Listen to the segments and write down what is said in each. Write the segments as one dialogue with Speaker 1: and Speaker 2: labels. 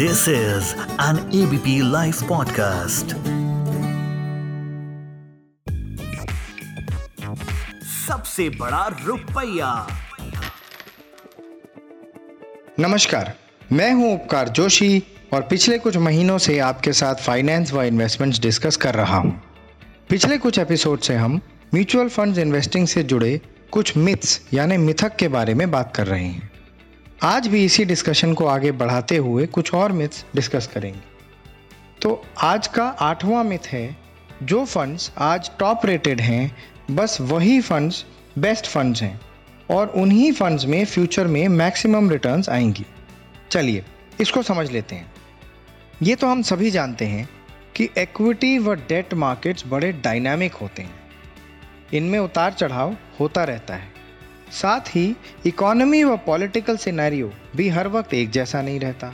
Speaker 1: This is an ABP Life podcast. सबसे बड़ा रुपया
Speaker 2: नमस्कार मैं हूँ उपकार जोशी और पिछले कुछ महीनों से आपके साथ फाइनेंस व इन्वेस्टमेंट्स डिस्कस कर रहा हूँ। पिछले कुछ एपिसोड से हम म्यूचुअल फंड्स इन्वेस्टिंग से जुड़े कुछ मिथ्स यानी मिथक के बारे में बात कर रहे हैं आज भी इसी डिस्कशन को आगे बढ़ाते हुए कुछ और मिथ्स डिस्कस करेंगे। तो आज का आठवां मिथ है, जो फंड्स आज टॉप रेटेड हैं, बस वही फंड्स बेस्ट फंड्स हैं, और उन्हीं फंड्स में फ्यूचर में मैक्सिमम रिटर्न्स आएँगी। चलिए, इसको समझ लेते हैं। ये तो हम सभी जानते हैं कि इक्विटी व डेट मार्केट्स बड़े डायनामिक होते हैं। इनमें उतार चढ़ाव होता रहता है। साथ ही इकोनॉमी व पॉलिटिकल सिनेरियो भी हर वक्त एक जैसा नहीं रहता।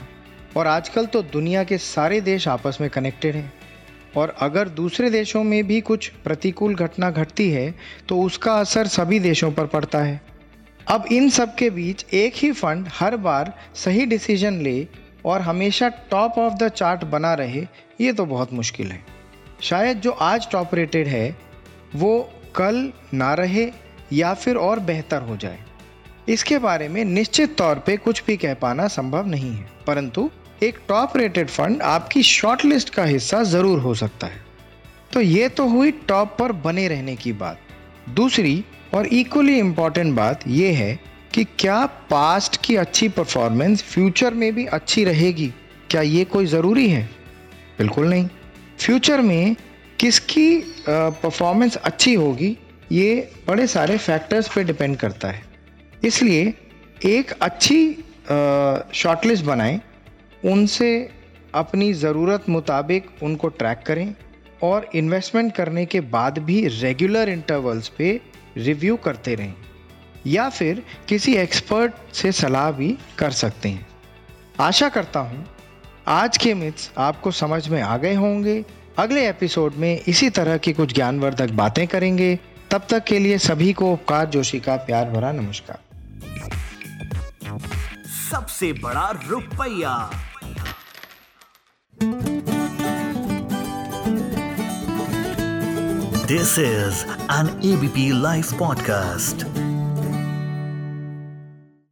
Speaker 2: और आजकल तो दुनिया के सारे देश आपस में कनेक्टेड हैं। और अगर दूसरे देशों में भी कुछ प्रतिकूल घटना घटती है तो उसका असर सभी देशों पर पड़ता है। अब इन सब के बीच एक ही फंड हर बार सही डिसीज़न ले और हमेशा टॉप ऑफ़ द चार्ट बना रहे, ये तो बहुत मुश्किल है। शायद जो आज टॉप रेटेड है, वो कल ना रहे या फिर और बेहतर हो जाए। इसके बारे में निश्चित तौर पे कुछ भी कह पाना संभव नहीं है, परंतु एक टॉप रेटेड फंड आपकी शॉर्ट लिस्ट का हिस्सा ज़रूर हो सकता है। तो ये तो हुई टॉप पर बने रहने की बात। दूसरी और इक्वली इंपॉर्टेंट बात यह है कि क्या पास्ट की अच्छी परफॉर्मेंस फ्यूचर में भी अच्छी रहेगी? क्या ये कोई ज़रूरी है? बिल्कुल नहीं। फ्यूचर में किसकी परफॉर्मेंस अच्छी होगी? ये बड़े सारे फैक्टर्स पे डिपेंड करता है। इसलिए एक अच्छी शॉर्टलिस्ट बनाएँ, उनसे अपनी ज़रूरत मुताबिक उनको ट्रैक करें और इन्वेस्टमेंट करने के बाद भी रेगुलर इंटरवल्स पे रिव्यू करते रहें। या फिर किसी एक्सपर्ट से सलाह भी कर सकते हैं। आशा करता हूँ आज के मिथ्स आपको समझ में आ गए होंगे। अगले एपिसोड में इसी तरह की कुछ ज्ञानवर्धक बातें करेंगे। तब तक के लिए सभी को उपकार जोशी का प्यार भरा नमस्कार।
Speaker 1: सबसे बड़ा रुपया। This is an ABP live podcast